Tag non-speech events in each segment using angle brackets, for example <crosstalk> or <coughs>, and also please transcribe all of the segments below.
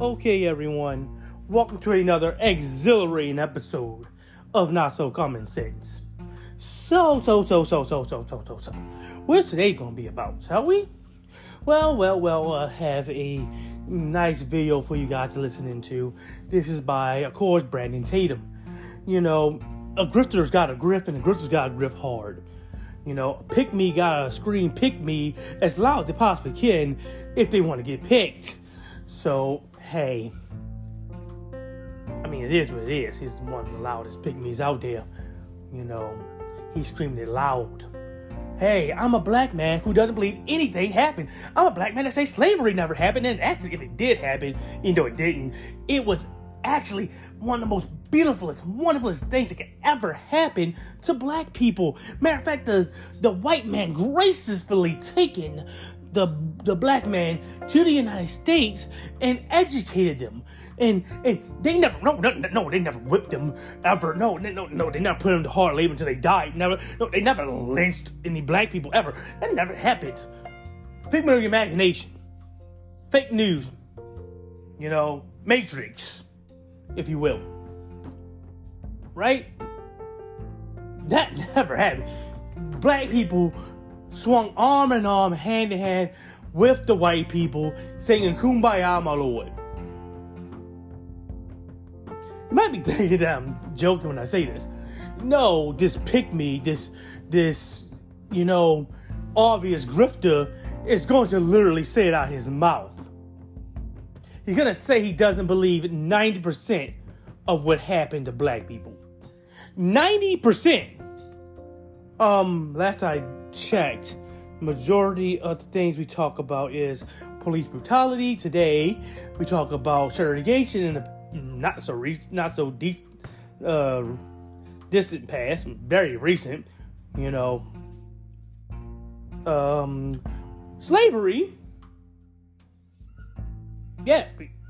Okay, everyone, welcome to another exhilarating episode of Not So Common Sense. So, so, so, so, so, so, so, so, so. What's today gonna be about, shall we? Well, well, well, uh, have a nice video for you guys to listen into. This is by, of course, Brandon Tatum. You know, a grifter's got a grift and a grifter's got to grift hard. You know, pick me gotta scream pick me as loud as they possibly can if they want to get picked. So, hey, I mean, it is what it is. He's one of the loudest me's out there. You know, he screamed it loud. Hey, I'm a black man who doesn't believe anything happened. I'm a black man that says slavery never happened. And actually, if it did happen, even though it didn't, it was actually one of the most beautifulest, wonderfulest things that could ever happen to black people. Matter of fact, the, the white man gracefully taken the the black man to the United States and educated them. And and they never no no no they never whipped them ever. No no no they never put them to hard labor until they died. Never no they never lynched any black people ever. That never happened. Figment of your imagination. Fake news. You know matrix if you will. Right? That <laughs> never happened. Black people swung arm in arm hand in hand with the white people singing kumbaya my lord you might be <laughs> thinking that I'm joking when I say this. No, this pick me, this this you know obvious grifter is going to literally say it out his mouth. He's gonna say he doesn't believe 90% of what happened to black people. 90%. Um, last I checked, majority of the things we talk about is police brutality. Today, we talk about segregation in the not so re- not so deep, uh, distant past, very recent, you know, um, slavery. Yeah,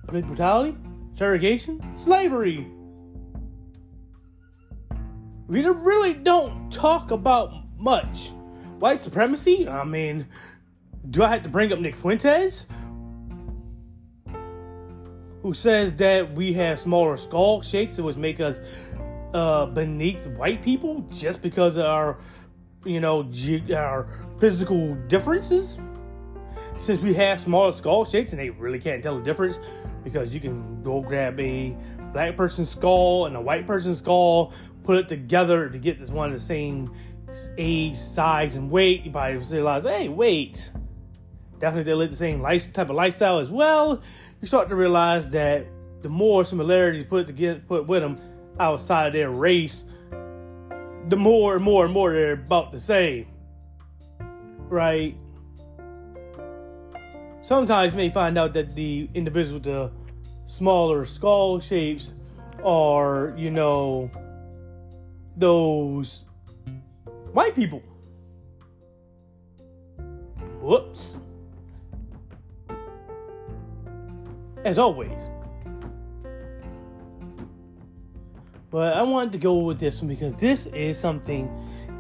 police brutality, segregation, slavery. We really don't talk about much. White supremacy? I mean, do I have to bring up Nick Fuentes? who says that we have smaller skull shapes, which make us uh, beneath white people just because of our, you know, ge- our physical differences. Since we have smaller skull shapes and they really can't tell the difference because you can go grab a black person's skull and a white person's skull, put it together. If you get this one of the same age, size, and weight, you probably realize, hey, wait, definitely they live the same life type of lifestyle as well you start to realize that the more similarities put together, put with them outside of their race, the more and more and more they're about the same. Right? Sometimes you may find out that the individuals with the smaller skull shapes are, you know, those white people. Whoops. as always. But I wanted to go with this one because this is something,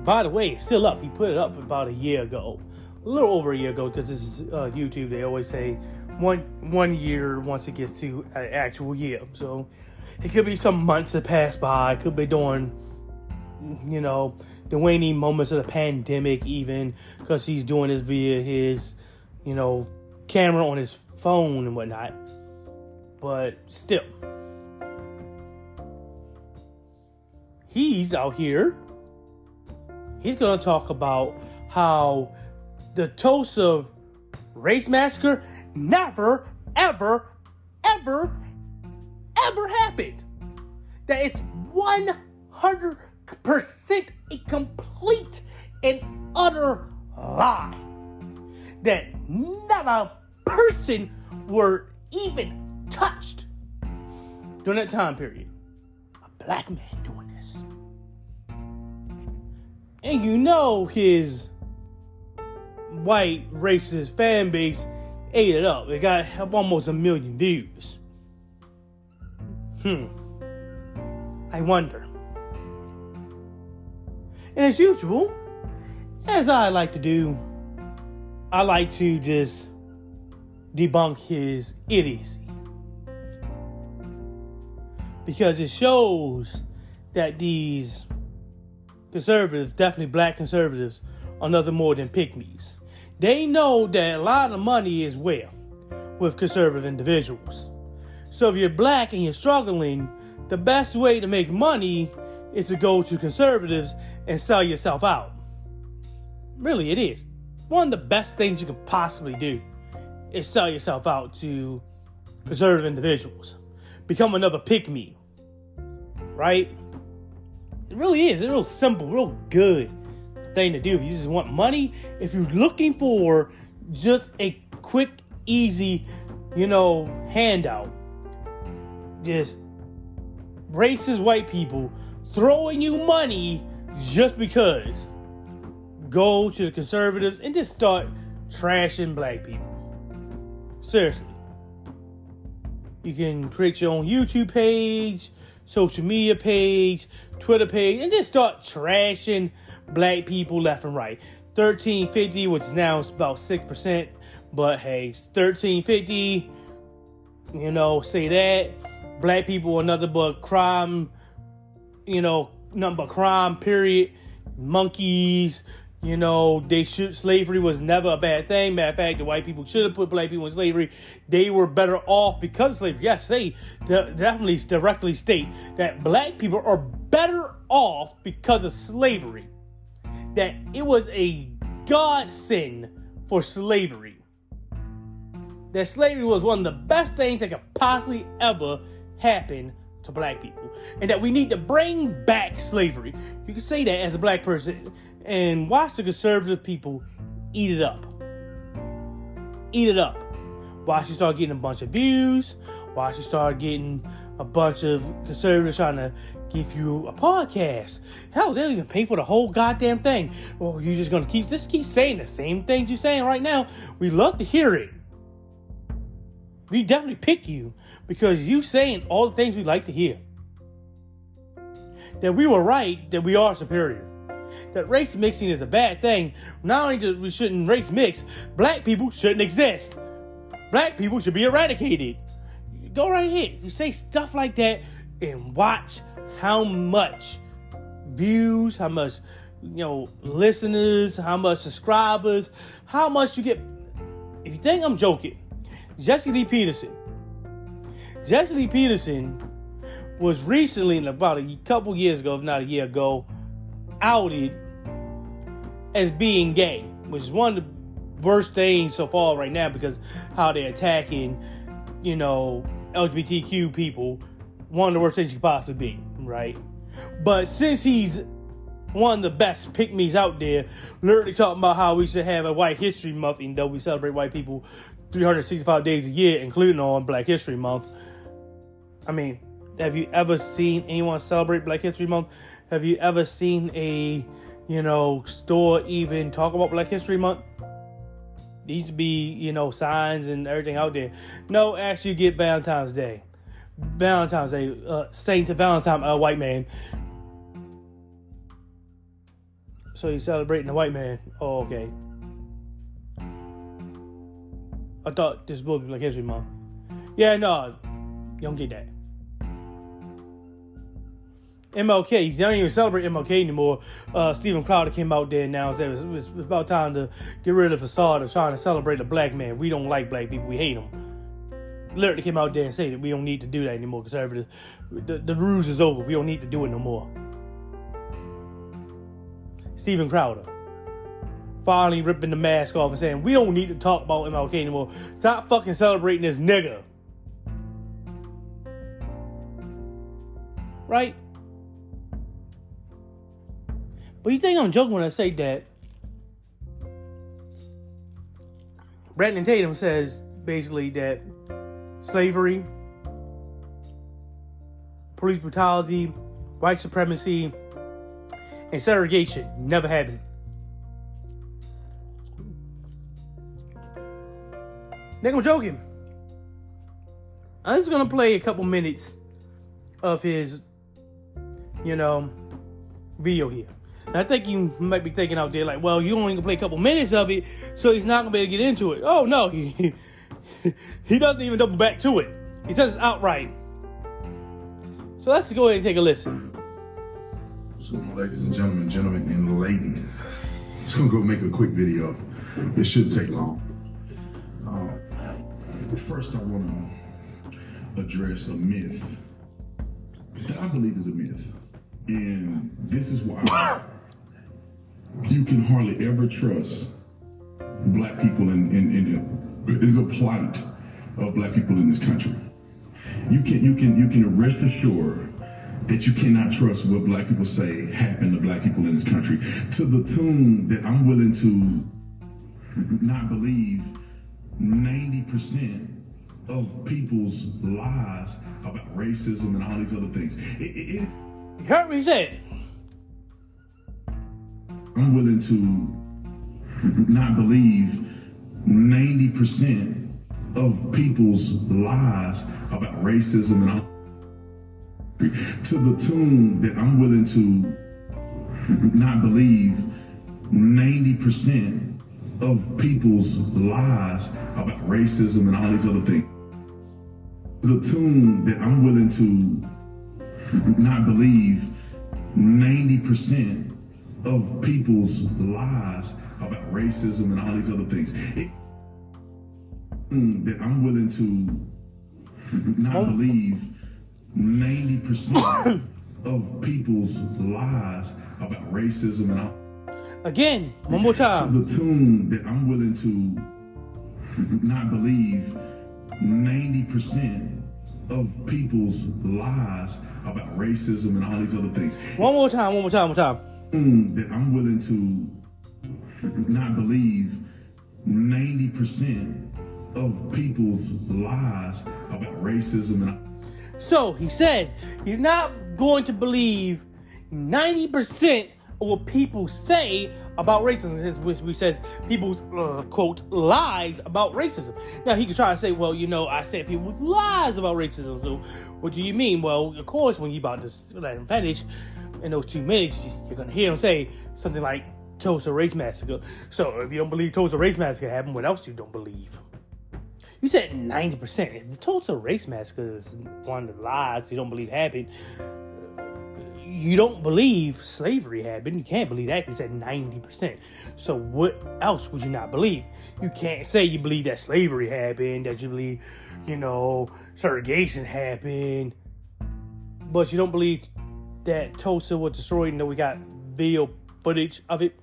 by the way, it's still up. He put it up about a year ago, a little over a year ago, because this is uh, YouTube. They always say one one year once it gets to an actual year. So it could be some months that pass by. It could be during, you know, the waning moments of the pandemic, even because he's doing this via his, you know, camera on his phone and whatnot but still. He's out here. He's going to talk about how the Tulsa race massacre never, ever, ever, ever happened. That it's 100% a complete and utter lie. That not a person were even touched during that time period. A black man doing this. And you know his white racist fan base ate it up. It got almost a million views. Hmm. I wonder. And as usual, as I like to do, I like to just debunk his idiocy because it shows that these conservatives, definitely black conservatives, are nothing more than pygmies. They know that a lot of money is where with conservative individuals. So if you're black and you're struggling, the best way to make money is to go to conservatives and sell yourself out. Really, it is. One of the best things you could possibly do is sell yourself out to conservative individuals. Become another pick me. Right? It really is. It's real simple, real good thing to do. If you just want money, if you're looking for just a quick, easy, you know, handout, just racist white people throwing you money just because. Go to the conservatives and just start trashing black people. Seriously. You can create your own YouTube page, social media page, Twitter page, and just start trashing black people left and right. 1350, which now is about 6%, but hey, 1350, you know, say that. Black people are nothing but crime, you know, nothing but crime, period. Monkeys, you know, they should slavery was never a bad thing. Matter of fact, the white people should have put black people in slavery. They were better off because of slavery. Yes, they definitely directly state that black people are better off because of slavery. That it was a godsend for slavery. That slavery was one of the best things that could possibly ever happen to black people. And that we need to bring back slavery. You can say that as a black person and watch the conservative people eat it up. Eat it up. Watch you start getting a bunch of views. Watch you start getting a bunch of conservatives trying to give you a podcast. Hell, they don't even pay for the whole goddamn thing. Well, you're just gonna keep just keep saying the same things you're saying right now. We love to hear it. We definitely pick you because you saying all the things we like to hear. That we were right, that we are superior that race mixing is a bad thing. Not only do we shouldn't race mix, black people shouldn't exist. Black people should be eradicated. Go right ahead. You say stuff like that and watch how much views, how much you know listeners, how much subscribers, how much you get. If you think I'm joking, Jesse Lee Peterson. Jesse Peterson was recently, about a couple years ago, if not a year ago, outed as being gay, which is one of the worst things so far right now because how they're attacking, you know, LGBTQ people. One of the worst things you could possibly be, right? But since he's one of the best me's out there, literally talking about how we should have a White History Month, even though we celebrate white people 365 days a year, including on Black History Month. I mean, have you ever seen anyone celebrate Black History Month? Have you ever seen a you know, store even talk about Black History Month. To be, you know, signs and everything out there. No, actually, you get Valentine's Day. Valentine's Day, uh, Saint Valentine, a white man. So you're celebrating the white man. Oh, okay. I thought this book was Black History Month. Yeah, no, you don't get that. MLK. You don't even celebrate MLK anymore. Uh, Steven Crowder came out there and announced that it was, about time to get rid of the facade of trying to celebrate a black man. We don't like black people. We hate them. Literally came out there and said that we don't need to do that anymore. Conservatives, the, the ruse is over. We don't need to do it no more. Steven Crowder finally ripping the mask off and saying, We don't need to talk about MLK anymore. Stop fucking celebrating this nigga. Right? But you think I'm joking when I say that Brandon Tatum says basically that slavery, police brutality, white supremacy, and segregation never happened. Think I'm joking. I'm just gonna play a couple minutes of his, you know, video here. I think you might be thinking out there like, well, you only gonna play a couple minutes of it, so he's not gonna be able to get into it. Oh no, he he doesn't even double back to it. He says it outright. So let's go ahead and take a listen. So, ladies and gentlemen, gentlemen and ladies, just gonna go make a quick video. It shouldn't take long. Um, first, I want to address a myth that I believe is a myth, and this is why you can hardly ever trust black people in in, in, in the plight of black people in this country. You can you can you can rest assured that you cannot trust what black people say happened to black people in this country to the tune that I'm willing to not believe 90% of people's lies about racism and all these other things. It, it, it, You heard what he said. I'm willing to not believe 90% of people's lies about racism and all to the tune that I'm willing to not believe 90% of people's lies about racism and all these other things. To the tune that I'm willing to not believe 90% of people's lies about racism and all these other things. It, mm, that I'm willing to not believe 90% <coughs> of people's lies about racism and all. Again, one more time. To the tune that I'm willing to not believe 90% of people's lies about racism and all these other things. One more time, one more time, one more time. That I'm willing to not believe 90% of people's lies about racism and So he said he's not going to believe 90% of what people say about racism, which we says people's uh, quote lies about racism. Now he could try to say, well, you know, I said people's lies about racism. So what do you mean? Well, of course, when you about to let him finish in those two minutes, you're gonna hear him say something like Tulsa Race Massacre. So if you don't believe Tulsa Race Massacre happened, what else you don't believe? You said 90%. If the Tulsa Race Massacre is one of the lies you don't believe happened, you don't believe slavery happened. You can't believe that. You said 90%. So what else would you not believe? You can't say you believe that slavery happened, that you believe, you know, segregation happened, but you don't believe that Tulsa was destroyed and that we got video footage of it.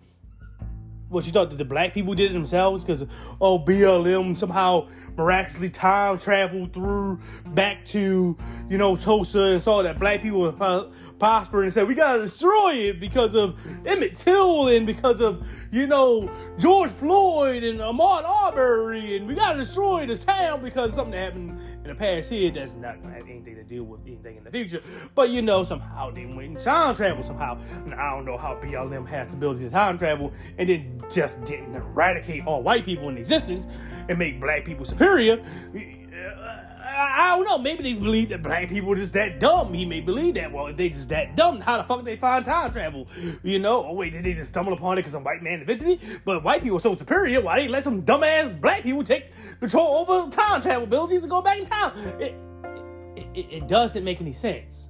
What you thought that the black people did it themselves because oh BLM somehow miraculously time traveled through back to you know Tulsa and saw that black people uh, were prospering and said we gotta destroy it because of Emmett Till and because of you know George Floyd and Ahmaud Arbery and we gotta destroy this town because something happened in the past here that's not gonna have anything to do with anything in the future. But you know somehow they went and time travel somehow. And I don't know how BLM has the ability to time travel and then just didn't eradicate all white people in existence and make black people superior. I, don't know. Maybe they believe that black people are just that dumb. He may believe that. Well, if they just that dumb, how the fuck did they find time travel? You know? Oh wait, did they just stumble upon it because some white man invented it? But white people are so superior. Why they let some dumbass black people take control over time travel abilities to go back in time? It, it, it, it doesn't make any sense.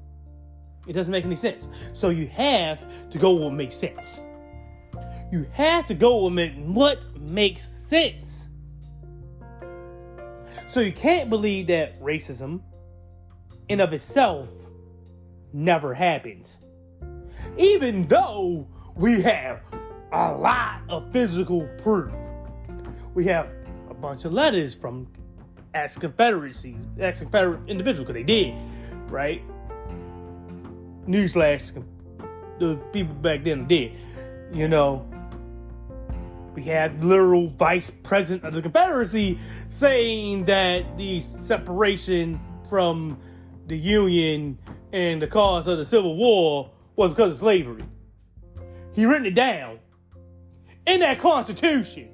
It doesn't make any sense. So you have to go what makes sense. You have to go with what makes sense. So you can't believe that racism in of itself never happens. Even though we have a lot of physical proof. We have a bunch of letters from ex Confederacy, ex Confederate individuals, because they did, right? Newsflash, the people back then did. You know, we had literal vice president of the Confederacy saying that the separation from the Union and the cause of the Civil War was because of slavery. He written it down in that Constitution.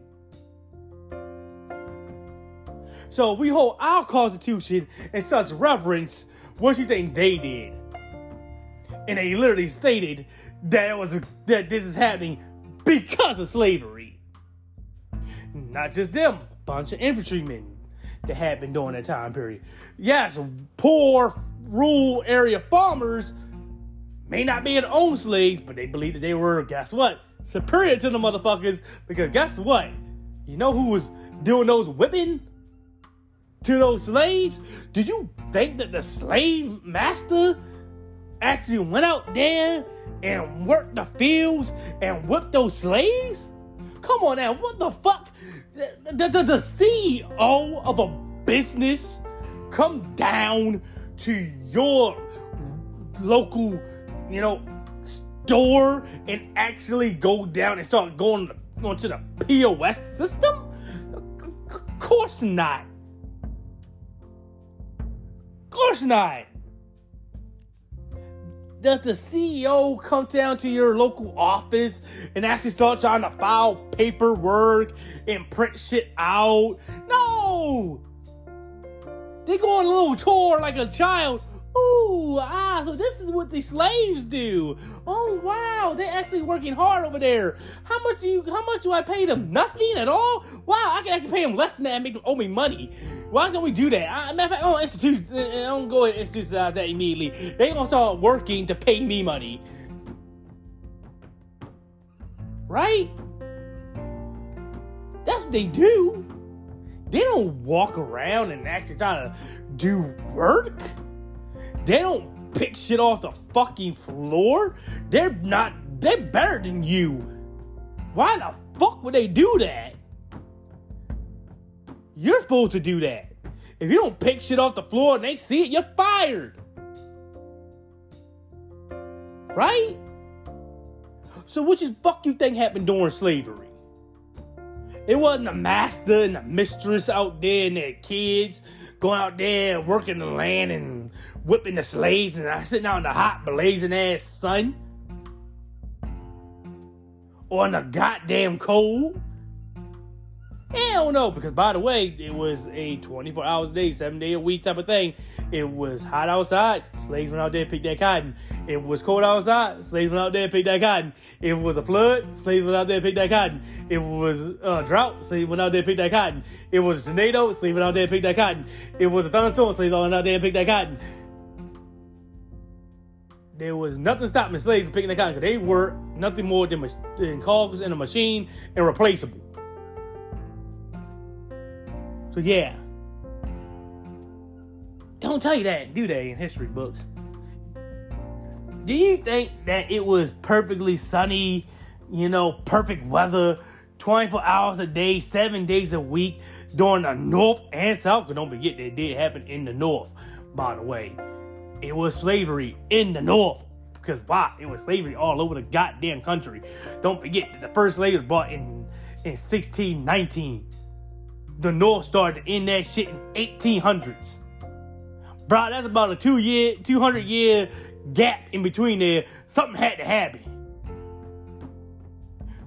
So we hold our Constitution in such reverence, what do you think they did? And they literally stated that it was that this is happening because of slavery. Not just them, bunch of infantrymen that happened during that time period. Yes, poor rural area farmers may not be their own slaves, but they believed that they were, guess what? Superior to the motherfuckers. Because guess what? You know who was doing those whipping to those slaves? Did you think that the slave master actually went out there and worked the fields and whipped those slaves? Come on now, what the fuck? The, the, the, CEO of a business come down to your local, you know, store and actually go down and start going, going to the POS system? Of course not. Of course not. Does the CEO come down to your local office and actually start trying to file paperwork and print shit out? No! They go on a little tour like a child. Ooh, ah, so this is what the slaves do. Oh wow, they're actually working hard over there. How much do you how much do I pay them? Nothing at all? Wow, I can actually pay them less than that and make them owe me money. Why don't we do that? I, matter of fact, oh, institute, I don't go and institute that immediately. They gonna start working to pay me money. Right? That's what they do. They don't walk around and actually try to do work. They don't pick shit off the fucking floor. They're not, they're better than you. Why the fuck would they do that? You're supposed to do that. If you don't pick shit off the floor and they see it, you're fired. Right? So what the fuck you think happened during slavery? It wasn't the master and the mistress out there and their kids going out there working the land and whipping the slaves and I sitting out in the hot blazing ass sun. Or in the goddamn cold. Hell no, because by the way, it was a 24 hours a day, seven day a week type of thing. It was hot outside, slaves went out there and picked that cotton. It was cold outside, slaves went out there and picked that cotton. It was a flood, slaves went out there and picked that cotton. It was a drought, slaves went out there and picked that cotton. It was a tornado, slaves went out there and picked that cotton. It was a thunderstorm, slaves went out there and picked that cotton. There was nothing stopping slaves from picking that cotton because they were nothing more than, than cogs in a machine and replaceable. So yeah. Don't tell you that, do they, in history books? Do you think that it was perfectly sunny, you know, perfect weather, 24 hours a day, seven days a week during the North and South? Don't forget that did happen in the North, by the way. It was slavery in the North. Because why? It was slavery all over the goddamn country. Don't forget that the first slave was bought in, in 1619 the North started in that shit in 1800s. Bro, that's about a two year, 200 year gap in between there. Something had to happen.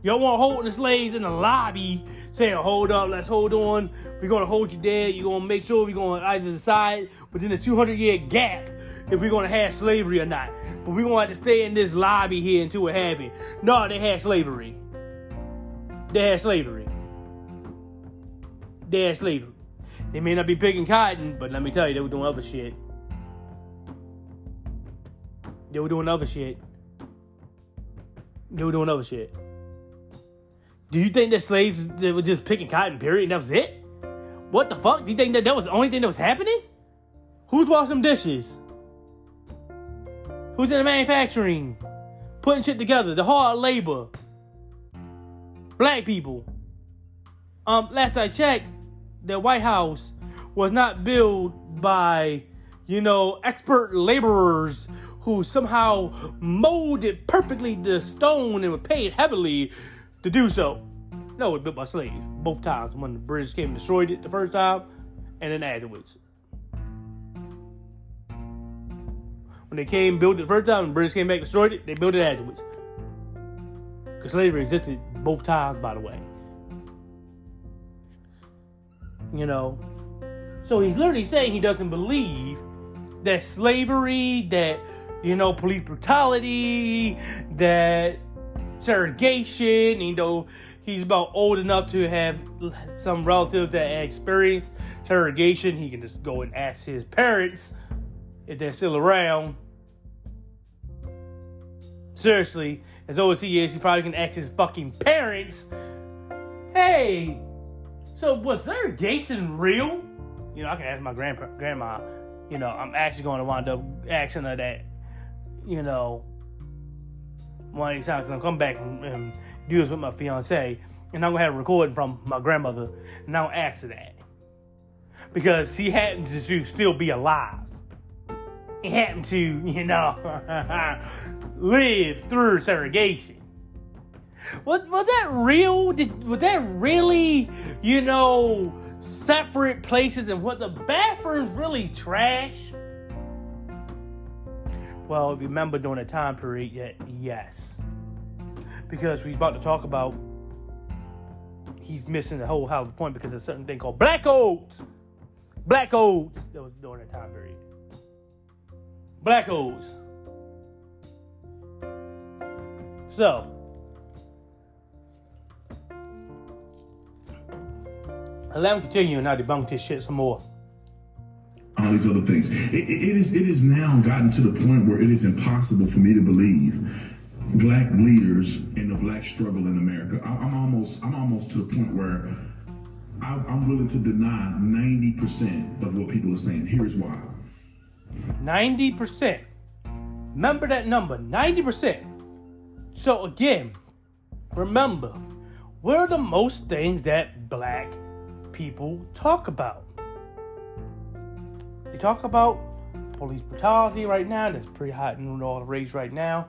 Y'all want to hold the slaves in the lobby, saying, hold up, let's hold on. We're going to hold you there. You're going to make sure we're going to either decide within a 200 year gap if we're to have slavery or not. But we're to have to stay in this lobby here until it happens. No, they had slavery. They had slavery They had slavery. They may not be picking cotton, but let me tell you, they were doing other shit. They were doing other shit. They were doing other shit. Do you think that slaves they were just picking cotton, period, and that was it? What the fuck? Do you think that that was the only thing that was happening? Who's washing them dishes? Who's in the manufacturing? Putting shit together, the hard labor. Black people. Um, last I checked, the White House was not built by, you know, expert laborers who somehow molded perfectly the stone and were paid heavily to do so. No, it was built by slaves both times. When the British came and destroyed it the first time, and then afterwards. When they came, built it the first time, and the British came back, destroyed it, they built it afterwards. Because slavery existed both times, by the way you know. So he's literally saying he doesn't believe that slavery, that, you know, police brutality, that segregation, you know, he's about old enough to have some relatives that experienced segregation. He can just go and ask his parents if they're still around. Seriously, as old as he is, he probably can ask his fucking parents, hey, so was segregation real? You know, I can ask my grandpa, grandma, you know, I'm actually going to wind up asking her that, you know, one of these times I'm come back and, and do this with my fiance, and I'm gonna have a recording from my grandmother, and I'll ask her that because he happened to still be alive. He happened to, you know, <laughs> live through segregation. Was, was that real? Did, was that really, you know, separate places and what the bathrooms really trash? Well, if you remember during the time period, yes. Because we about to talk about he's missing the whole house point because a certain thing called black codes. Black codes that was during that time period. Black codes. So Let him continue and I debunk this shit some more. All these other things. It, it is it is now gotten to the point where it is impossible for me to believe black leaders in the black struggle in America. I, am almost I'm almost to the point where I, I'm willing to deny 90% of what people are saying. Here's why. 90%. Remember that number, 90%. So again, remember, what are the most things that black people talk about. They talk about police brutality right now, that's pretty hot in all the rage right now.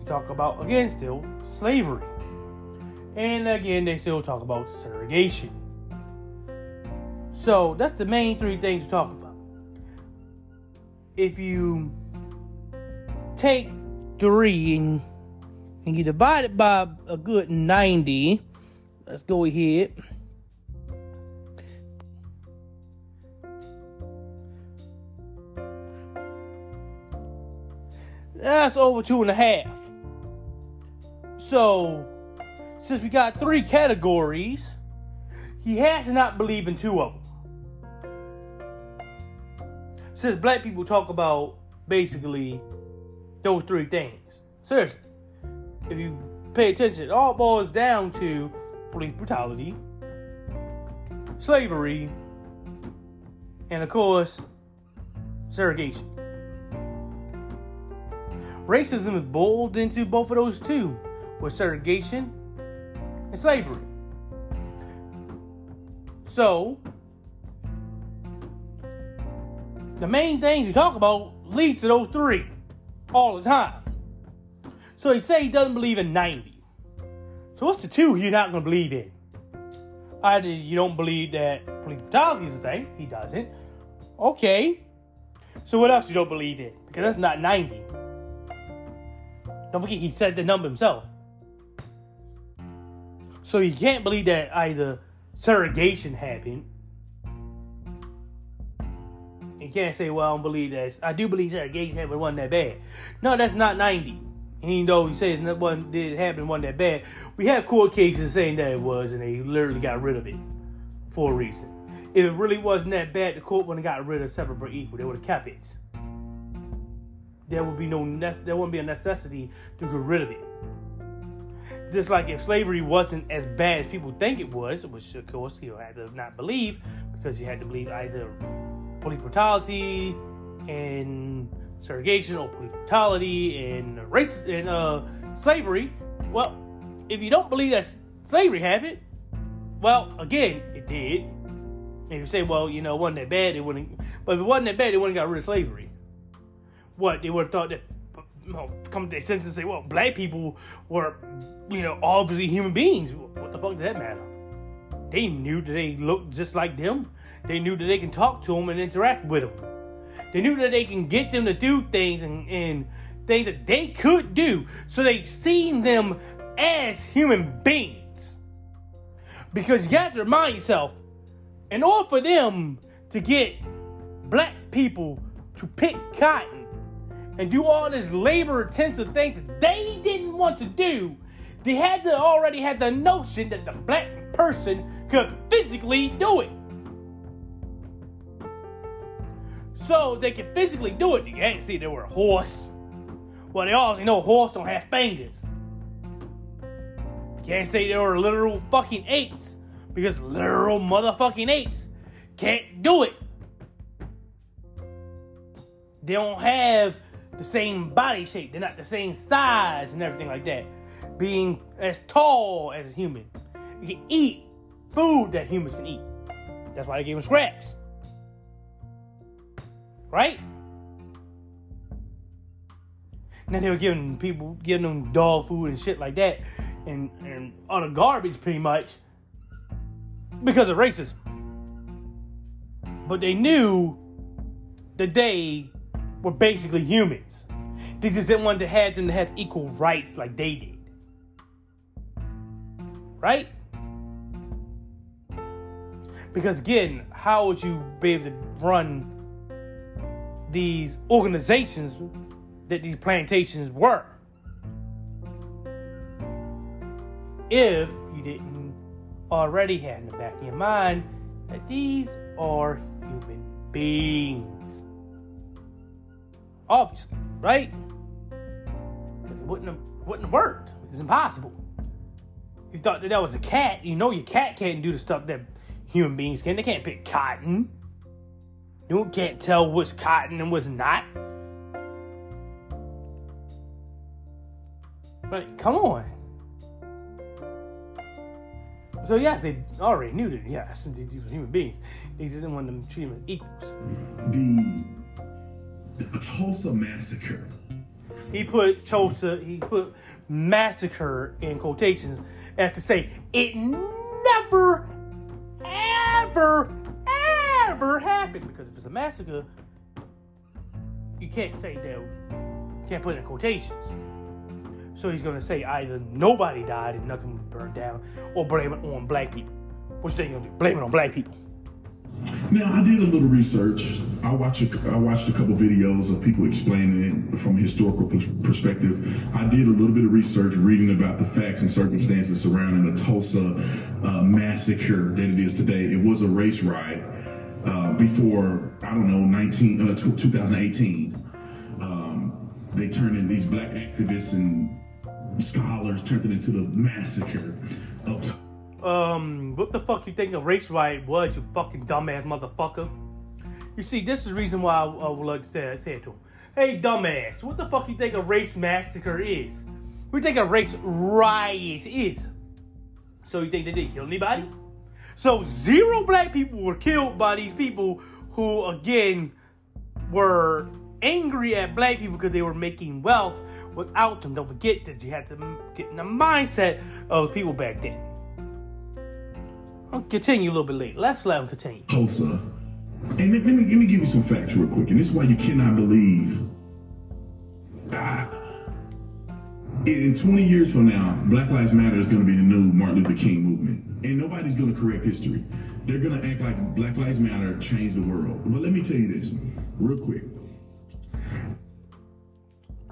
They talk about, again, still slavery. And again, they still talk about segregation. So that's the main three things to talk about. If you take three and, and you divide it by a good 90, let's go ahead. That's over two and a half. So, since we got three categories, he has to not believe in two of them. Since black people talk about basically those three things. Seriously, if you pay attention, it all boils down to police brutality, slavery, and of course, segregation. Racism is boiled into both of those two, with segregation and slavery. So, the main things we talk about leads to those three all the time. So he say he doesn't believe in 90. So what's the two you're not going to believe in? Either you don't believe that police brutality is a thing. He doesn't. Okay. So what else you don't believe in? Because that's not 90. Don't forget, he said the number himself. So you can't believe that either segregation happened. You can't say, well, I don't believe that. I do believe segregation happened, wasn't that bad. No, that's not 90. And even though he says it wasn't, did happen, wasn't that bad, we have court cases saying that it was, and they literally got rid of it for a reason. If it really wasn't that bad, the court wouldn't have got rid of separate but equal. They would have kept it there would be no ne- there wouldn't be a necessity to get rid of it. Just like if slavery wasn't as bad as people think it was, which of course you had to not believe because you had to believe either police brutality and segregation or police brutality and race and uh, slavery. Well, if you don't believe that slavery happened, well, again, it did. If you say, well, you know, it wasn't that bad, it wouldn't. But if it wasn't that bad, it wouldn't got rid of slavery what they would have thought that come to their senses and say, well, black people were, you know, obviously human beings. What the fuck does that matter? They knew that they looked just like them. They knew that they can talk to them and interact with them. They knew that they can get them to do things and, and things that they could do. So they seen them as human beings. Because you have to remind yourself, in order for them to get black people to pick cotton and do all this labor intensive thing that they didn't want to do, they had to already have the notion that the black person could physically do it. So they can physically do it. You can't see they were a horse. Well, they also know horse don't have fingers. You can't say they were literal fucking apes because literal motherfucking apes can't do it. They don't have the same body shape. They're not the same size and everything like that. Being as tall as a human. You can eat food that humans can eat. That's why they gave them scraps. Right? Then they were giving people, giving them dog food and shit like that. And, and other garbage pretty much. Because of racism. But they knew that they were basically humans. They just didn't want to have them to have equal rights like they did. Right? Because again, how would you be able to run these organizations that these plantations were? If you didn't already have in the back of your mind that these are human beings. Obviously, right? Because it wouldn't have, wouldn't have worked. It's impossible. You thought that that was a cat. You know your cat can't do the stuff that human beings can. They can't pick cotton. You can't tell what's cotton and what's not. But come on. So yes, they already knew that. Yes, these were human beings. They just didn't want them to treat them as equals. The Tulsa massacre. He put Tulsa. He put massacre in quotations as to say it never, ever, ever happened. Because if it's a massacre, you can't say that. You can't put it in quotations. So he's gonna say either nobody died and nothing was burned down, or blame it on black people. Which they gonna do? Blame it on black people. Now I did a little research. I watched a, I watched a couple videos of people explaining it from a historical pers- perspective. I did a little bit of research, reading about the facts and circumstances surrounding the Tulsa uh, massacre that it is today. It was a race riot before I don't know 19 uh, 2018. Um, they turned in these black activists and scholars turned it into the massacre of. Um, what the fuck you think a race riot was, you fucking dumbass motherfucker? You see, this is the reason why I, I would like to say, say it to him. Hey, dumbass, what the fuck you think a race massacre is? You think a race riot is? So you think they didn't kill anybody? So zero black people were killed by these people who, again, were angry at black people because they were making wealth without them. Don't forget that you had to get in the mindset of people back then. I'll continue a little bit later. Let's let him continue. Tulsa. And let, let me, let me give you some facts real quick. And this is why you cannot believe. Ah, in 20 years from now, Black Lives Matter is going to be the new Martin Luther King movement. And nobody's going to correct history. They're going to act like Black Lives Matter changed the world. But let me tell you this, real quick.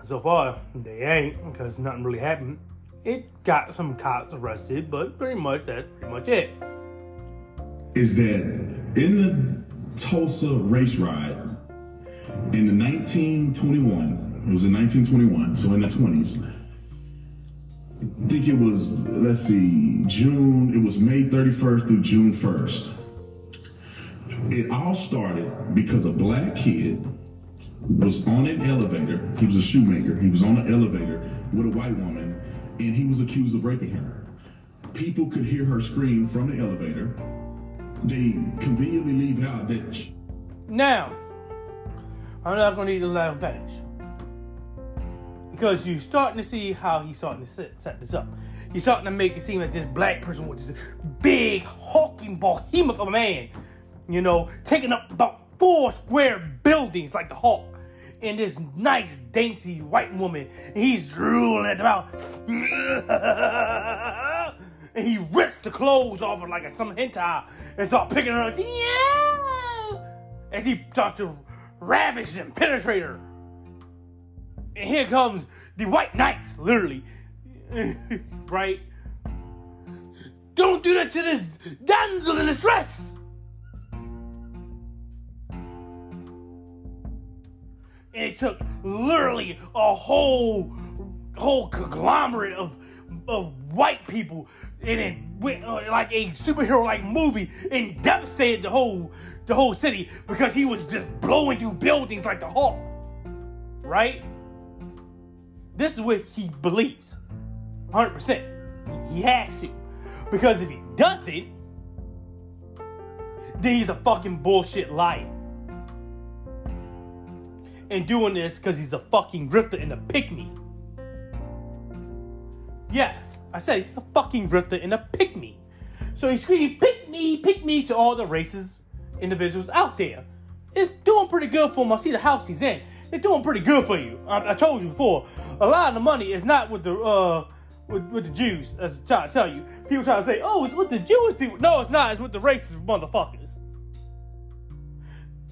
So far, they ain't, because nothing really happened. It got some cops arrested, but pretty much that's pretty much it. Is that in the Tulsa race riot in the 1921, it was in 1921, so in the 20s, I think it was, let's see, June, it was May 31st through June 1st. It all started because a black kid was on an elevator. He was a shoemaker. He was on an elevator with a white woman, and he was accused of raping her. People could hear her scream from the elevator. They conveniently leave out that Now, I'm not going to need to let him finish. Because you're starting to see how he's starting to set, set this up. He's starting to make it seem like this black person was this big, hulking behemoth of a man, you know, taking up about four square buildings like the Hulk. And this nice, dainty white woman, he's drooling at the mouth. <laughs> and he rips the clothes off her like some hentai and start picking her up. Yeah! As he starts to ravish and penetrate her. And here comes the white knights, literally. <laughs> right? Don't do that to this damsel in distress! and it took literally a whole whole conglomerate of of white people and it went uh, like a superhero like movie and devastated the whole the whole city because he was just blowing through buildings like the Hulk. Right? This is what he believes. 100%. He has to. Because if he doesn't, then he's a fucking bullshit liar. And doing this because he's a fucking grifter and a pick me. Yes, I said he's a fucking grifter and a pick me. So he's screaming, pick me, pick me to all the racist individuals out there. It's doing pretty good for him. I see the house he's in. It's doing pretty good for you. I, I told you before. A lot of the money is not with the uh with, with the Jews, as I try to tell you. People try to say, oh, it's with the Jewish people. No, it's not. It's with the racist motherfuckers.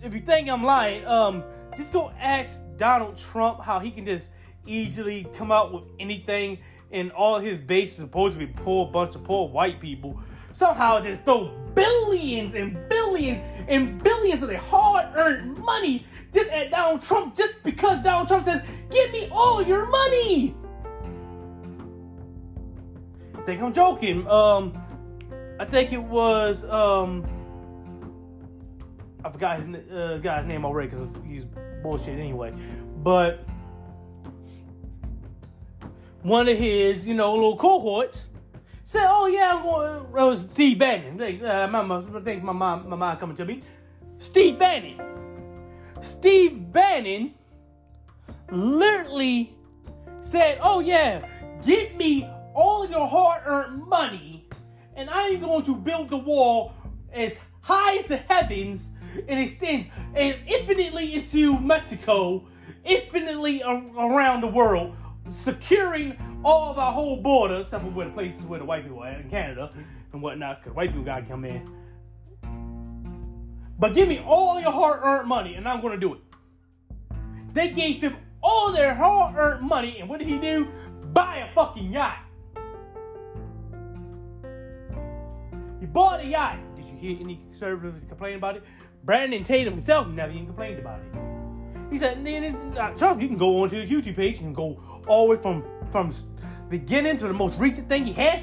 If you think I'm lying, um, just go ask Donald Trump how he can just easily come out with anything and all his base is supposed to be poor bunch of poor white people. Somehow just throw billions and billions and billions of their hard-earned money just at Donald Trump just because Donald Trump says, give me all your money. I think I'm joking. Um, I think it was um, I forgot his uh, guy's name already because he's bullshit anyway. But one of his, you know, little cohorts said, "Oh yeah, I'm going." It was Steve Bannon. Uh, I think my mom, my mom coming to me. Steve Bannon. Steve Bannon literally said, "Oh yeah, get me all of your hard-earned money, and I'm going to build the wall as high as the heavens and extends and infinitely into Mexico, infinitely around the world, securing all of our whole border, except for where the places where the white people are in Canada and whatnot, because white people gotta come in. But give me all your hard-earned money, and I'm gonna do it. They gave him all their hard-earned money, and what did he do? Buy a fucking yacht. He bought a yacht. Did you hear any conservatives complain about it? Brandon Tatum himself never even complained about it. He said, uh, Trump, you can go onto his YouTube page and go all the way from from beginning to the most recent thing he has,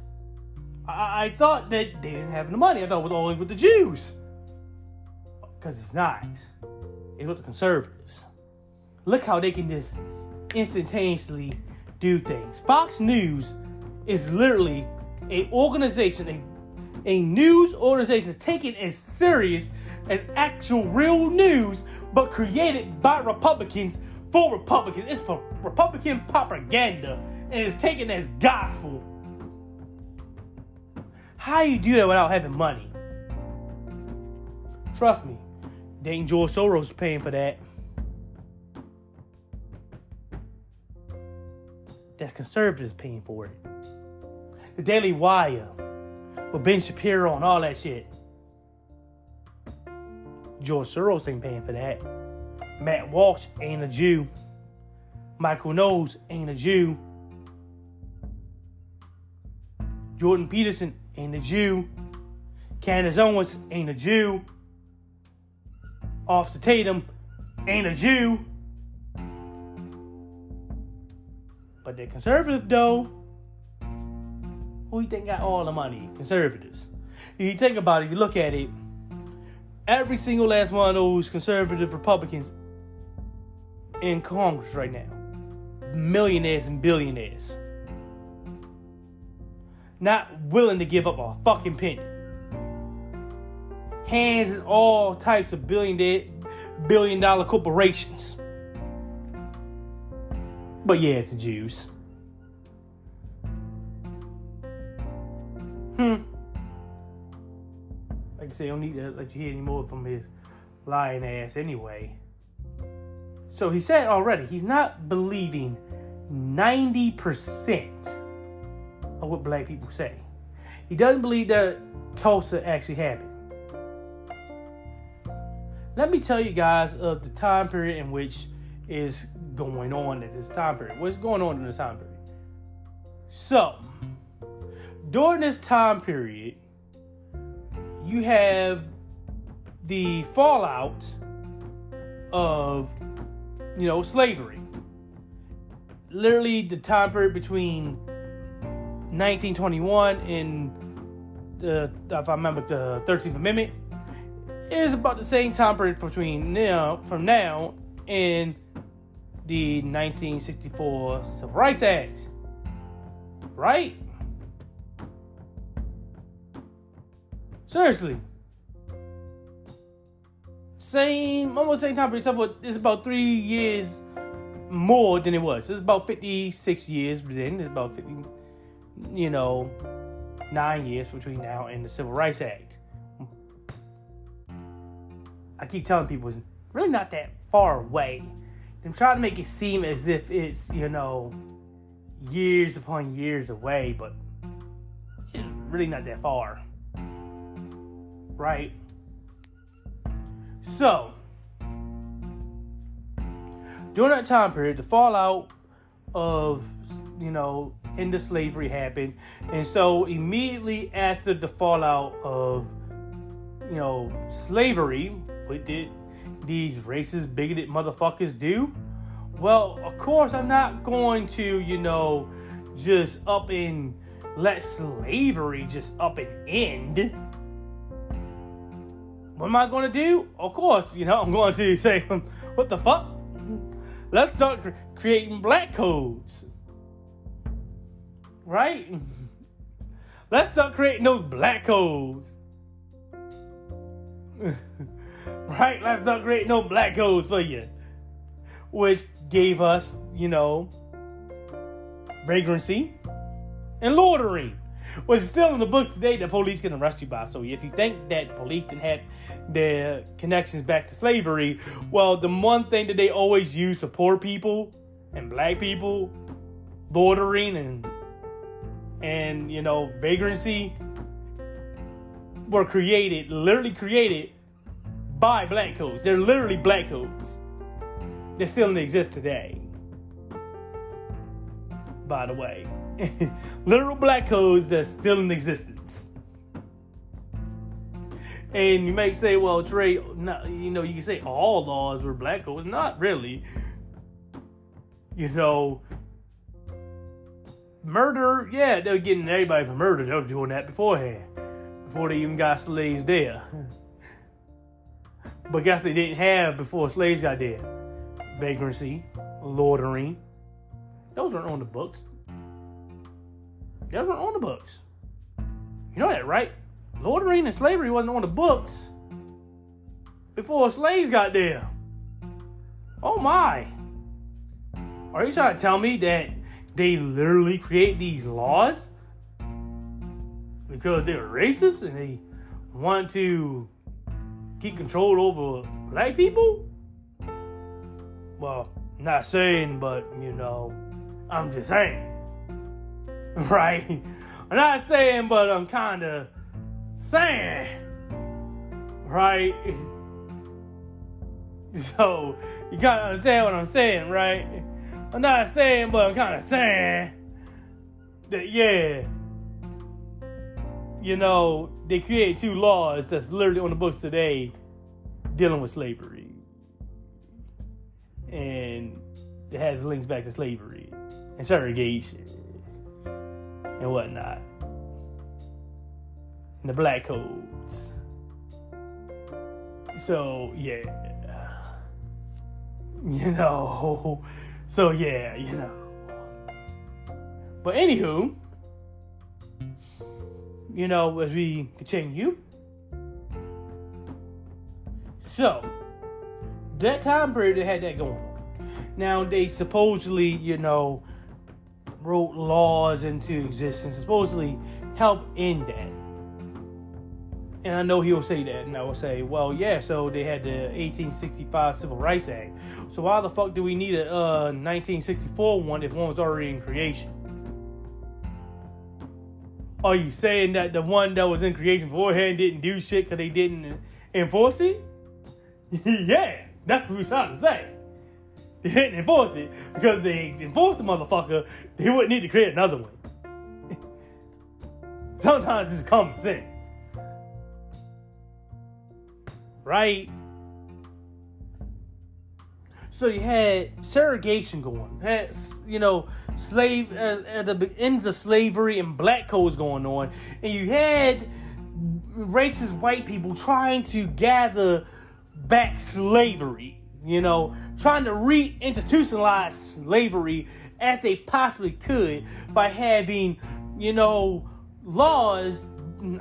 I, I thought that they didn't have the money. I thought it was only with the Jews. Because it's not. It's with the conservatives. Look how they can just instantaneously do things. Fox News is literally a organization, a a news organization taken as serious as actual real news, but created by Republicans for Republicans. It's for Republican propaganda and it's taken as gospel. How you do that without having money? Trust me, ain't George Soros paying for that. The conservatives paying for it. The Daily Wire with Ben Shapiro and all that shit. George Soros ain't paying for that. Matt Walsh ain't a Jew. Michael Knowles ain't a Jew. Jordan Peterson ain't a Jew. Candace Owens ain't a Jew. Officer Tatum ain't a Jew. But they're conservative though. Who you think got all the money? Conservatives. If you think about it, you look at it, every single last one of those conservative Republicans in Congress right now, millionaires and billionaires, not willing to give up a fucking penny. Hands in all types of billion billion dollar corporations. But yeah, it's the Jews. Hmm. Like I say, don't need to let you hear any more from his lying ass anyway. So he said already, he's not believing 90% of what black people say. He doesn't believe that Tulsa actually happened. Let me tell you guys of the time period in which is going on at this time period. What's going on in this time period? So, during this time period, you have the fallout of, you know, slavery. Literally, the time period between 1921 and the, if I remember, the 13th Amendment is about the same time period between now, from now, and the 1964 Civil Rights Act. Right? Seriously. Same, almost same time period, except for it's about three years more than it was. It's about 56 years, then it's about 50, you know, nine years between now and the Civil Rights Act. I keep telling people it's really not that far away. I'm trying to make it seem as if it's, you know, years upon years away, but it's really not that far. Right? So, during that time period, the fallout of, you know, into slavery happened. And so, immediately after the fallout of, you know, slavery, what did these racist, bigoted motherfuckers do? Well, of course, I'm not going to, you know, just up and let slavery just up and end. What am I going to do? Of course, you know, I'm going to <laughs> say, what the fuck? Let's start creating black codes. Right? Let's start creating those black codes. right? Let's not create no black codes <laughs> for you. Which gave us, you know, vagrancy and loitering. Which is still in the book today that police can arrest you by. So if you think that the police can have their connections back to slavery, well, the one thing that they always use for poor people and black people, loitering and and you know, vagrancy were created, literally created by black codes. They're literally black codes. They still exist today. By the way, <laughs> literal black codes that's still in existence. And you may say, well, Trae, not, you know, you can say all laws were black codes. Not really. You know, murder, yeah, they were getting everybody for murder. They were doing that beforehand, before they even got slaves there. <laughs> But guess they didn't have before slaves got there? Vagrancy, loitering. Those weren't on the books. Those weren't on the books. You know that, right? Loitering and slavery wasn't on the books before slaves got there. Oh my. Are you trying to tell me that they literally create these laws because they're racist and they want to keep control over black people? Well, not saying, but you know, I'm just saying. <laughs> Right? I'm not saying, but I'm kind of saying. Right? <laughs> So, you gotta understand what I'm saying, right? I'm not saying, but I'm kind of saying that, yeah, you know, they create two laws that's literally on the books today dealing with slavery. And it has links back to slavery and segregation and whatnot. And the black codes. So, yeah. <sighs> You know. <laughs> So, yeah, you know. But, anywho you know, as we continue. So, that time period they had that going on. Now they supposedly, you know, wrote laws into existence, supposedly help in that. And I know he'll say that, and I will say, well, yeah, so they had the 1865 Civil Rights Act. So why the fuck do we need a uh, 1964 one if one was already in creation? Are you saying that the one that was in creation beforehand didn't do shit because they didn't enforce it? <laughs> yeah, that's what we're trying to say. They didn't enforce it because they enforced the motherfucker, they wouldn't need to create another one. <laughs> Sometimes it's common sense. Right? So you had segregation going, had you know slave uh, at the ends of slavery and black codes going on, and you had racist white people trying to gather back slavery. You know, trying to reinstitutionalize slavery as they possibly could by having, you know, laws,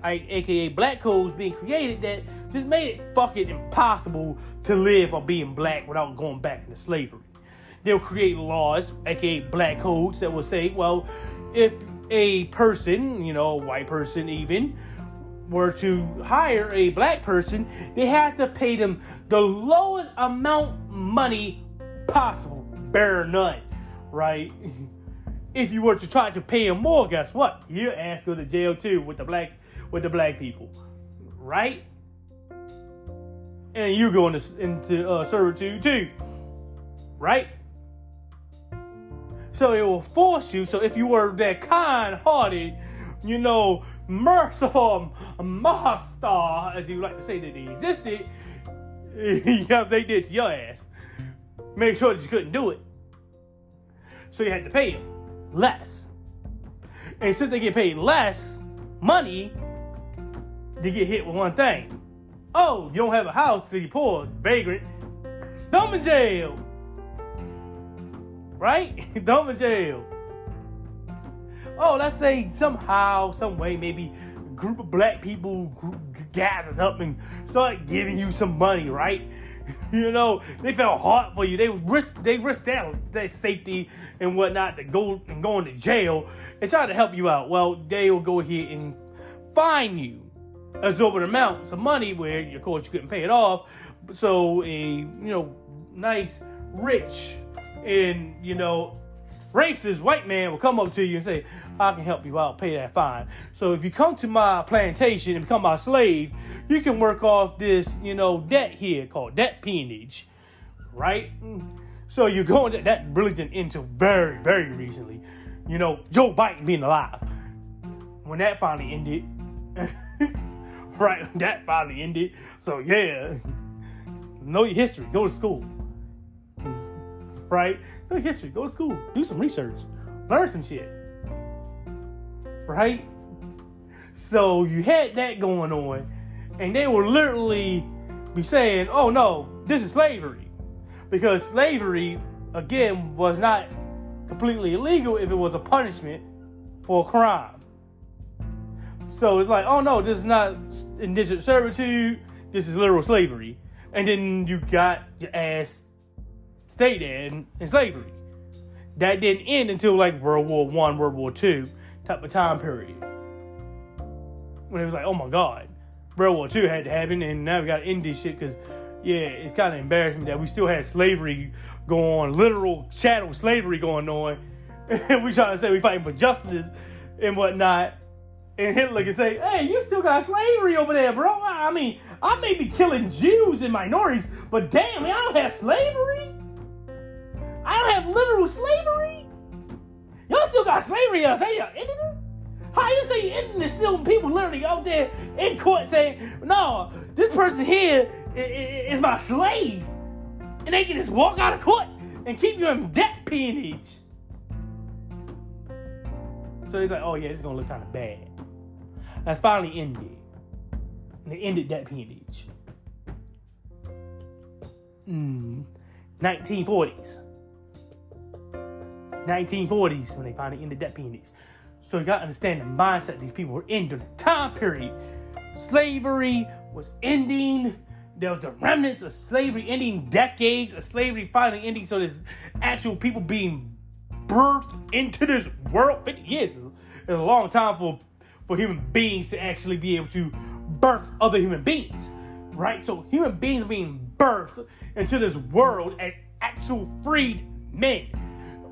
aka black codes, being created that just made it fucking impossible to live or being black without going back into slavery. They'll create laws, aka black codes, that will say, well, if a person, you know, a white person even, were to hire a black person, they have to pay them the lowest amount money possible, bare none, right? <laughs> if you were to try to pay them more, guess what? Your ass go to jail too with the black with the black people, right? And you going into, into uh, servitude too, right? So it will force you. So if you were that kind-hearted, you know, merciful master, as you like to say that they existed, <laughs> yeah, they did to your ass. Make sure that you couldn't do it. So you had to pay them less. And since they get paid less money, they get hit with one thing. Oh, you don't have a house, so you're poor, vagrant. Throw in jail. Right? <laughs> Throw in jail. Oh, let's say somehow, some way, maybe a group of black people gathered up and started giving you some money, right? <laughs> you know, they felt hard for you. They risk they risked their, their safety and whatnot to go and going to jail and try to help you out. Well, they will go ahead and fine you exorbitant amounts of money where of course you couldn't pay it off. So a you know nice, rich, and you know racist white man will come up to you and say, I can help you out, pay that fine. So if you come to my plantation and become my slave, you can work off this, you know, debt here called debt peonage, right? So you're going to, that really didn't into very, very recently. You know, Joe Biden being alive. When that finally ended, <laughs> <laughs> right, that finally ended. So yeah, know your history, go to school. Right? Know your history, go to school, do some research, learn some shit. Right? So you had that going on and they will literally be saying, "Oh no, this is slavery," because slavery again was not completely illegal if it was a punishment for a crime. So it's like, "Oh no, this is not indentured servitude. This is literal slavery," and then you got your ass stayed in, in slavery. That didn't end until like World War One, World War Two type of time period. When it was like, oh my God, World War II had to happen, and now we got to end this shit because, yeah, it's kind of embarrassing that we still had slavery going literal chattel slavery going on, and <laughs> we trying to say we fighting for justice and whatnot. And Hitler can say, "Hey, you still got slavery over there, bro. I mean, I may be killing Jews and minorities, but damn, I don't have slavery. I don't have literal slavery. Y'all still got slavery. I say, y'all ended it." How you say you ending this still people literally out there in court saying, no, this person here is my slave. And they can just walk out of court and keep you in debt peonage. So he's like, oh yeah, it's gonna look kind of bad. That's finally ended. And they ended that peonage. Mm, 1940s. 1940s when they finally ended that peonage. So you gotta understand the mindset these people were in during the time period. Slavery was ending. There was the remnants of slavery ending, decades of slavery finally ending. So there's actual people being birthed into this world. 50 years is a long time for, for human beings to actually be able to birth other human beings, right? So human beings being birthed into this world as actual freed men.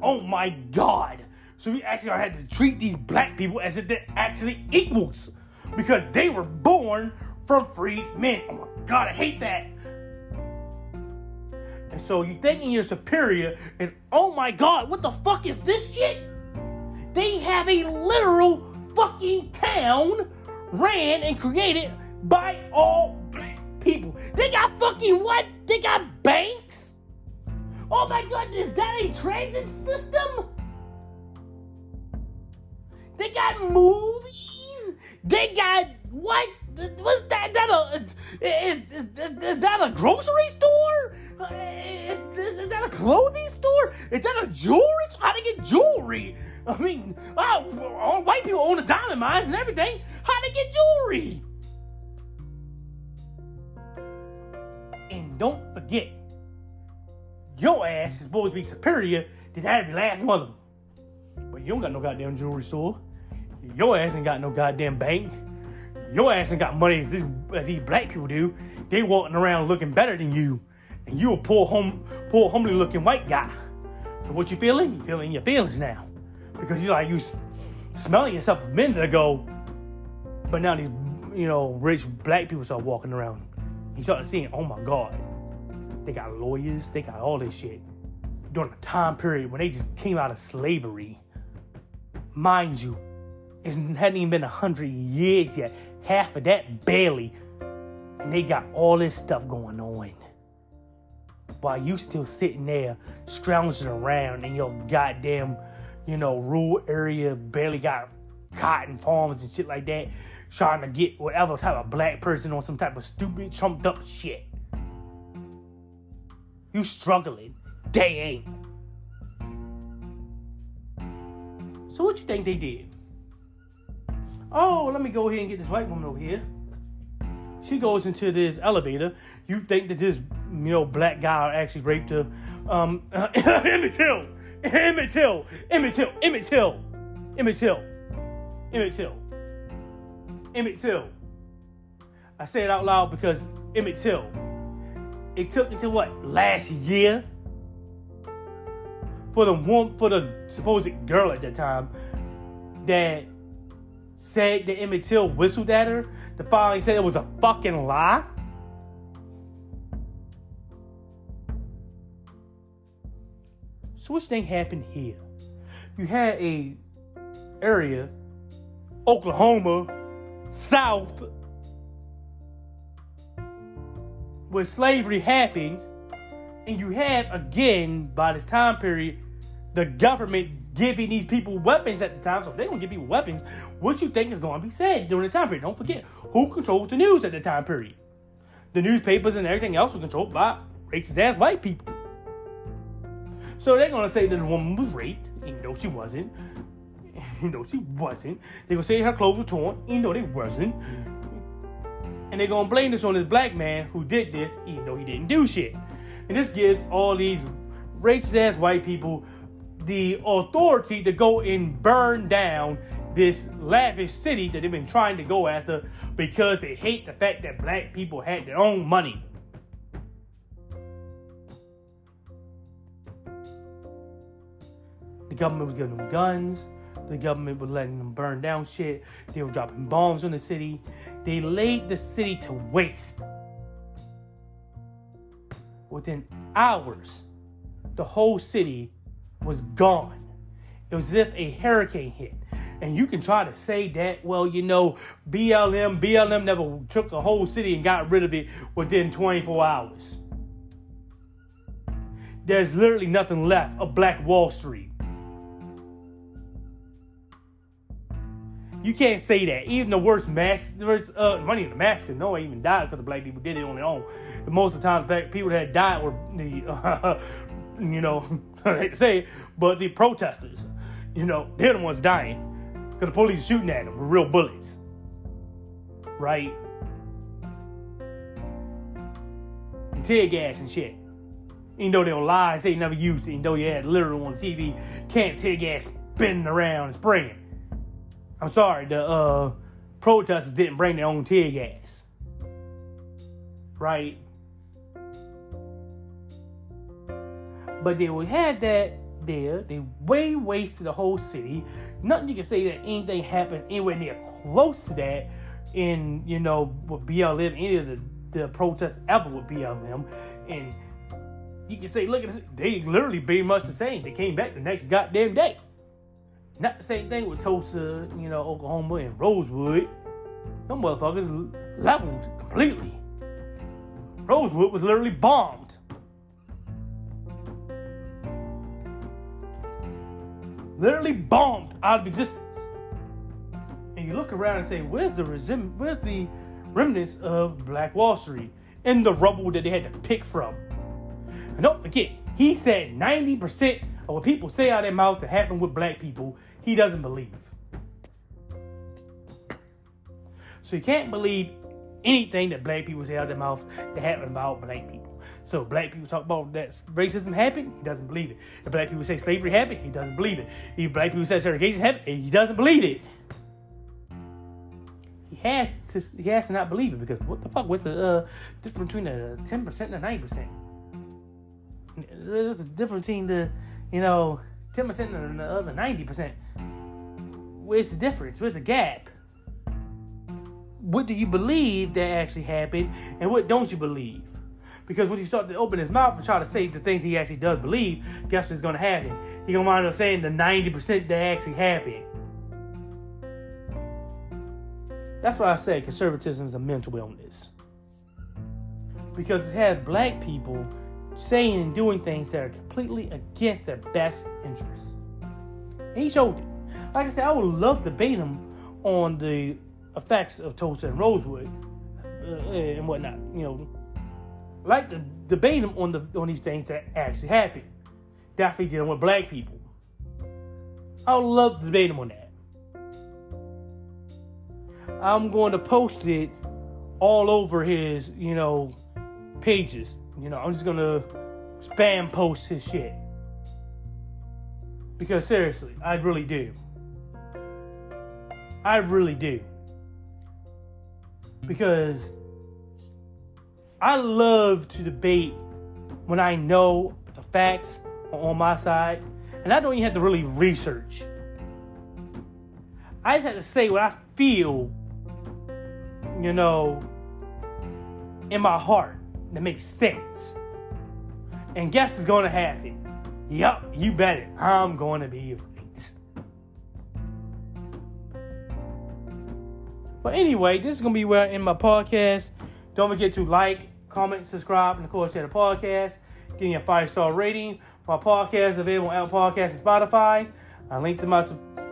Oh my God. So we actually had to treat these black people as if they're actually equals because they were born from freed men. Oh my God, I hate that. And so you thinking you're superior, and oh my God, what the fuck is this shit? They have a literal fucking town ran and created by all black people. They got fucking what? They got banks? Oh my god, is that a transit system? They got movies? They got what? Was that, that a is, is, is, is that a grocery store? Is, is, is, that a clothing store? Is that a jewelry? How to get jewelry? I mean, oh, all white people own the diamond mines and everything. How they get jewelry? And don't forget, your ass is supposed to be superior than every last one of them. But you don't got no goddamn jewelry store. Your ass ain't got no goddamn bank. Your ass ain't got money as these, as these black people do. They walking around looking better than you. And you a poor poor homely looking white guy. So what you feeling? You feeling your feelings now. Because you like you smelling yourself a minute ago. But now these you know, rich black people start walking around. You start seeing, oh my God, they got lawyers, they got all this shit. During a time period when they just came out of slavery. Mind you, it hadn't even been a hundred years yet. Half of that barely. And they got all this stuff going on. While you still sitting there scrounging around in your goddamn, you know, rural area, barely got cotton farms and shit like that, trying to get whatever type of black person on some type of stupid, trumped up shit. You struggling. They ain't. So what you think they did? Oh, let me go ahead and get this white woman over here. She goes into this elevator. You think that this, you know, black guy actually raped her? Um, uh, Emmett Till, Emmett Till, Emmett Till, Emmett Till, Emmett Till, Emmett Till, Emmett Till. I say it out loud because Emmett Till. It took until what? Last year? For the one for the supposed girl at that time that said that Emmett Till whistled at her. To finally said it was a fucking lie. So which thing happened here? You had a area, Oklahoma, South, where slavery happened, and you have again by this time period the government giving these people weapons at the time. So if they don't give people weapons, what you think is going to be said during the time period? Don't forget who controls the news at the time period. The newspapers and everything else were controlled by racist ass white people. So they're gonna say that the woman was raped, even though she wasn't. <laughs> Even though she wasn't. They're gonna say her clothes were torn, even though they wasn't. And they're gonna blame this on this black man who did this, even though he didn't do shit. And this gives all these racist ass white people the authority to go and burn down this lavish city that they've been trying to go after because they hate the fact that black people had their own money. Government was giving them guns. The government was letting them burn down shit. They were dropping bombs on the city. They laid the city to waste. Within hours, the whole city was gone. It was as if a hurricane hit. And you can try to say that, well, you know, BLM, BLM never took a whole city and got rid of it within 24 hours. There's literally nothing left of Black Wall Street. You can't say that. Even the worst mass, uh, money in the massacre, no one even died because the black people did it on their own. And most of the time, black people that died were the, uh, <laughs> you know, <laughs> I hate to say it, but the protesters. You know, they're the ones dying because the police shooting at them with real bullets. Right? And tear gas and shit. Even though they'll lie and say they never used it, even though you had literal on TV, can't tear gas spinning around and spraying. I'm sorry, the uh protesters didn't bring their own tear gas. Right? But they have that there. They way wasted the whole city. Nothing you can say that anything happened anywhere near close to that in, you know, with BLM, any of the, the protests ever with BLM. And you can say, look at this, they literally be much the same. They came back the next goddamn day. Not the same thing with Tulsa, you know, Oklahoma and Rosewood. Them motherfuckers leveled completely. Rosewood was literally bombed. Literally bombed out of existence. And you look around and say, where's the resem- where's the remnants of Black Wall Street in the rubble that they had to pick from? And don't forget, he said 90% of what people say out of their mouth that happened with black people, he doesn't believe. So you can't believe anything that black people say out of their mouth that happened about black people. So black people talk about that racism happened, he doesn't believe it. If black people say slavery happened, he doesn't believe it. If black people say segregation happened, he doesn't believe it. He has to he has to not believe it because what the fuck? What's the uh, difference between the ten percent and the nine percent? There's a difference between the you know ten percent and the other ninety percent. Where's the difference? Where's the gap? What do you believe that actually happened, and what don't you believe? Because when you start to open his mouth and try to say the things he actually does believe, guess what's gonna happen? He gonna wind up saying the 90% that actually happened. That's why I say conservatism is a mental illness. Because it has black people saying and doing things that are completely against their best interests. He showed it. Like I said, I would love to debate him on the effects of Tulsa and Rosewood uh, and whatnot. You know, like to debate him on the on these things that actually happened. Definitely dealing with black people. I would love to debate him on that. I'm going to post it all over his, you know, pages. You know, I'm just gonna spam post his shit. Because seriously, I really do. I really do. Because I love to debate when I know the facts are on my side, and I don't even have to really research. I just have to say what I feel, you know, in my heart that makes sense. And guess is going to happen. Yup, you bet it. I'm going to be right. But anyway, this is going to be where I end my podcast. Don't forget to like, comment, subscribe, and of course, share the podcast. Give me a five star rating. My podcast is available on Apple Podcasts and Spotify. A link to my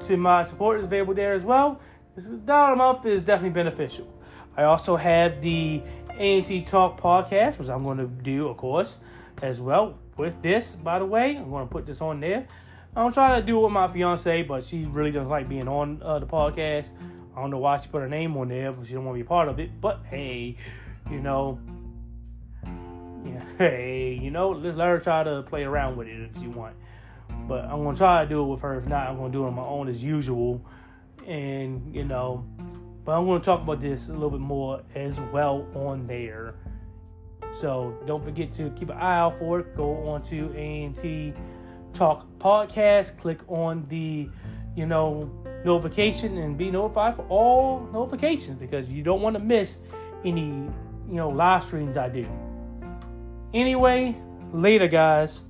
to my support is available there as well. This dollar a month is definitely beneficial. I also have the ANT Talk podcast, which I'm going to do, of course, as well with this. By the way, I'm going to put this on there. I'm trying to do it with my fiance, but she really doesn't like being on uh, the podcast. I don't know why she put her name on there, but she don't want to be part of it. But hey, you know, yeah, <laughs> hey, you know, let's let her try to play around with it if you want. But I'm gonna try to do it with her. If not, I'm gonna do it on my own as usual. And you know, but I'm gonna talk about this a little bit more as well on there. So don't forget to keep an eye out for it. Go on to ANT Talk Podcast. Click on the, you know, notification and be notified for all notifications because you don't want to miss any, you know, live streams I do. Anyway, later, guys.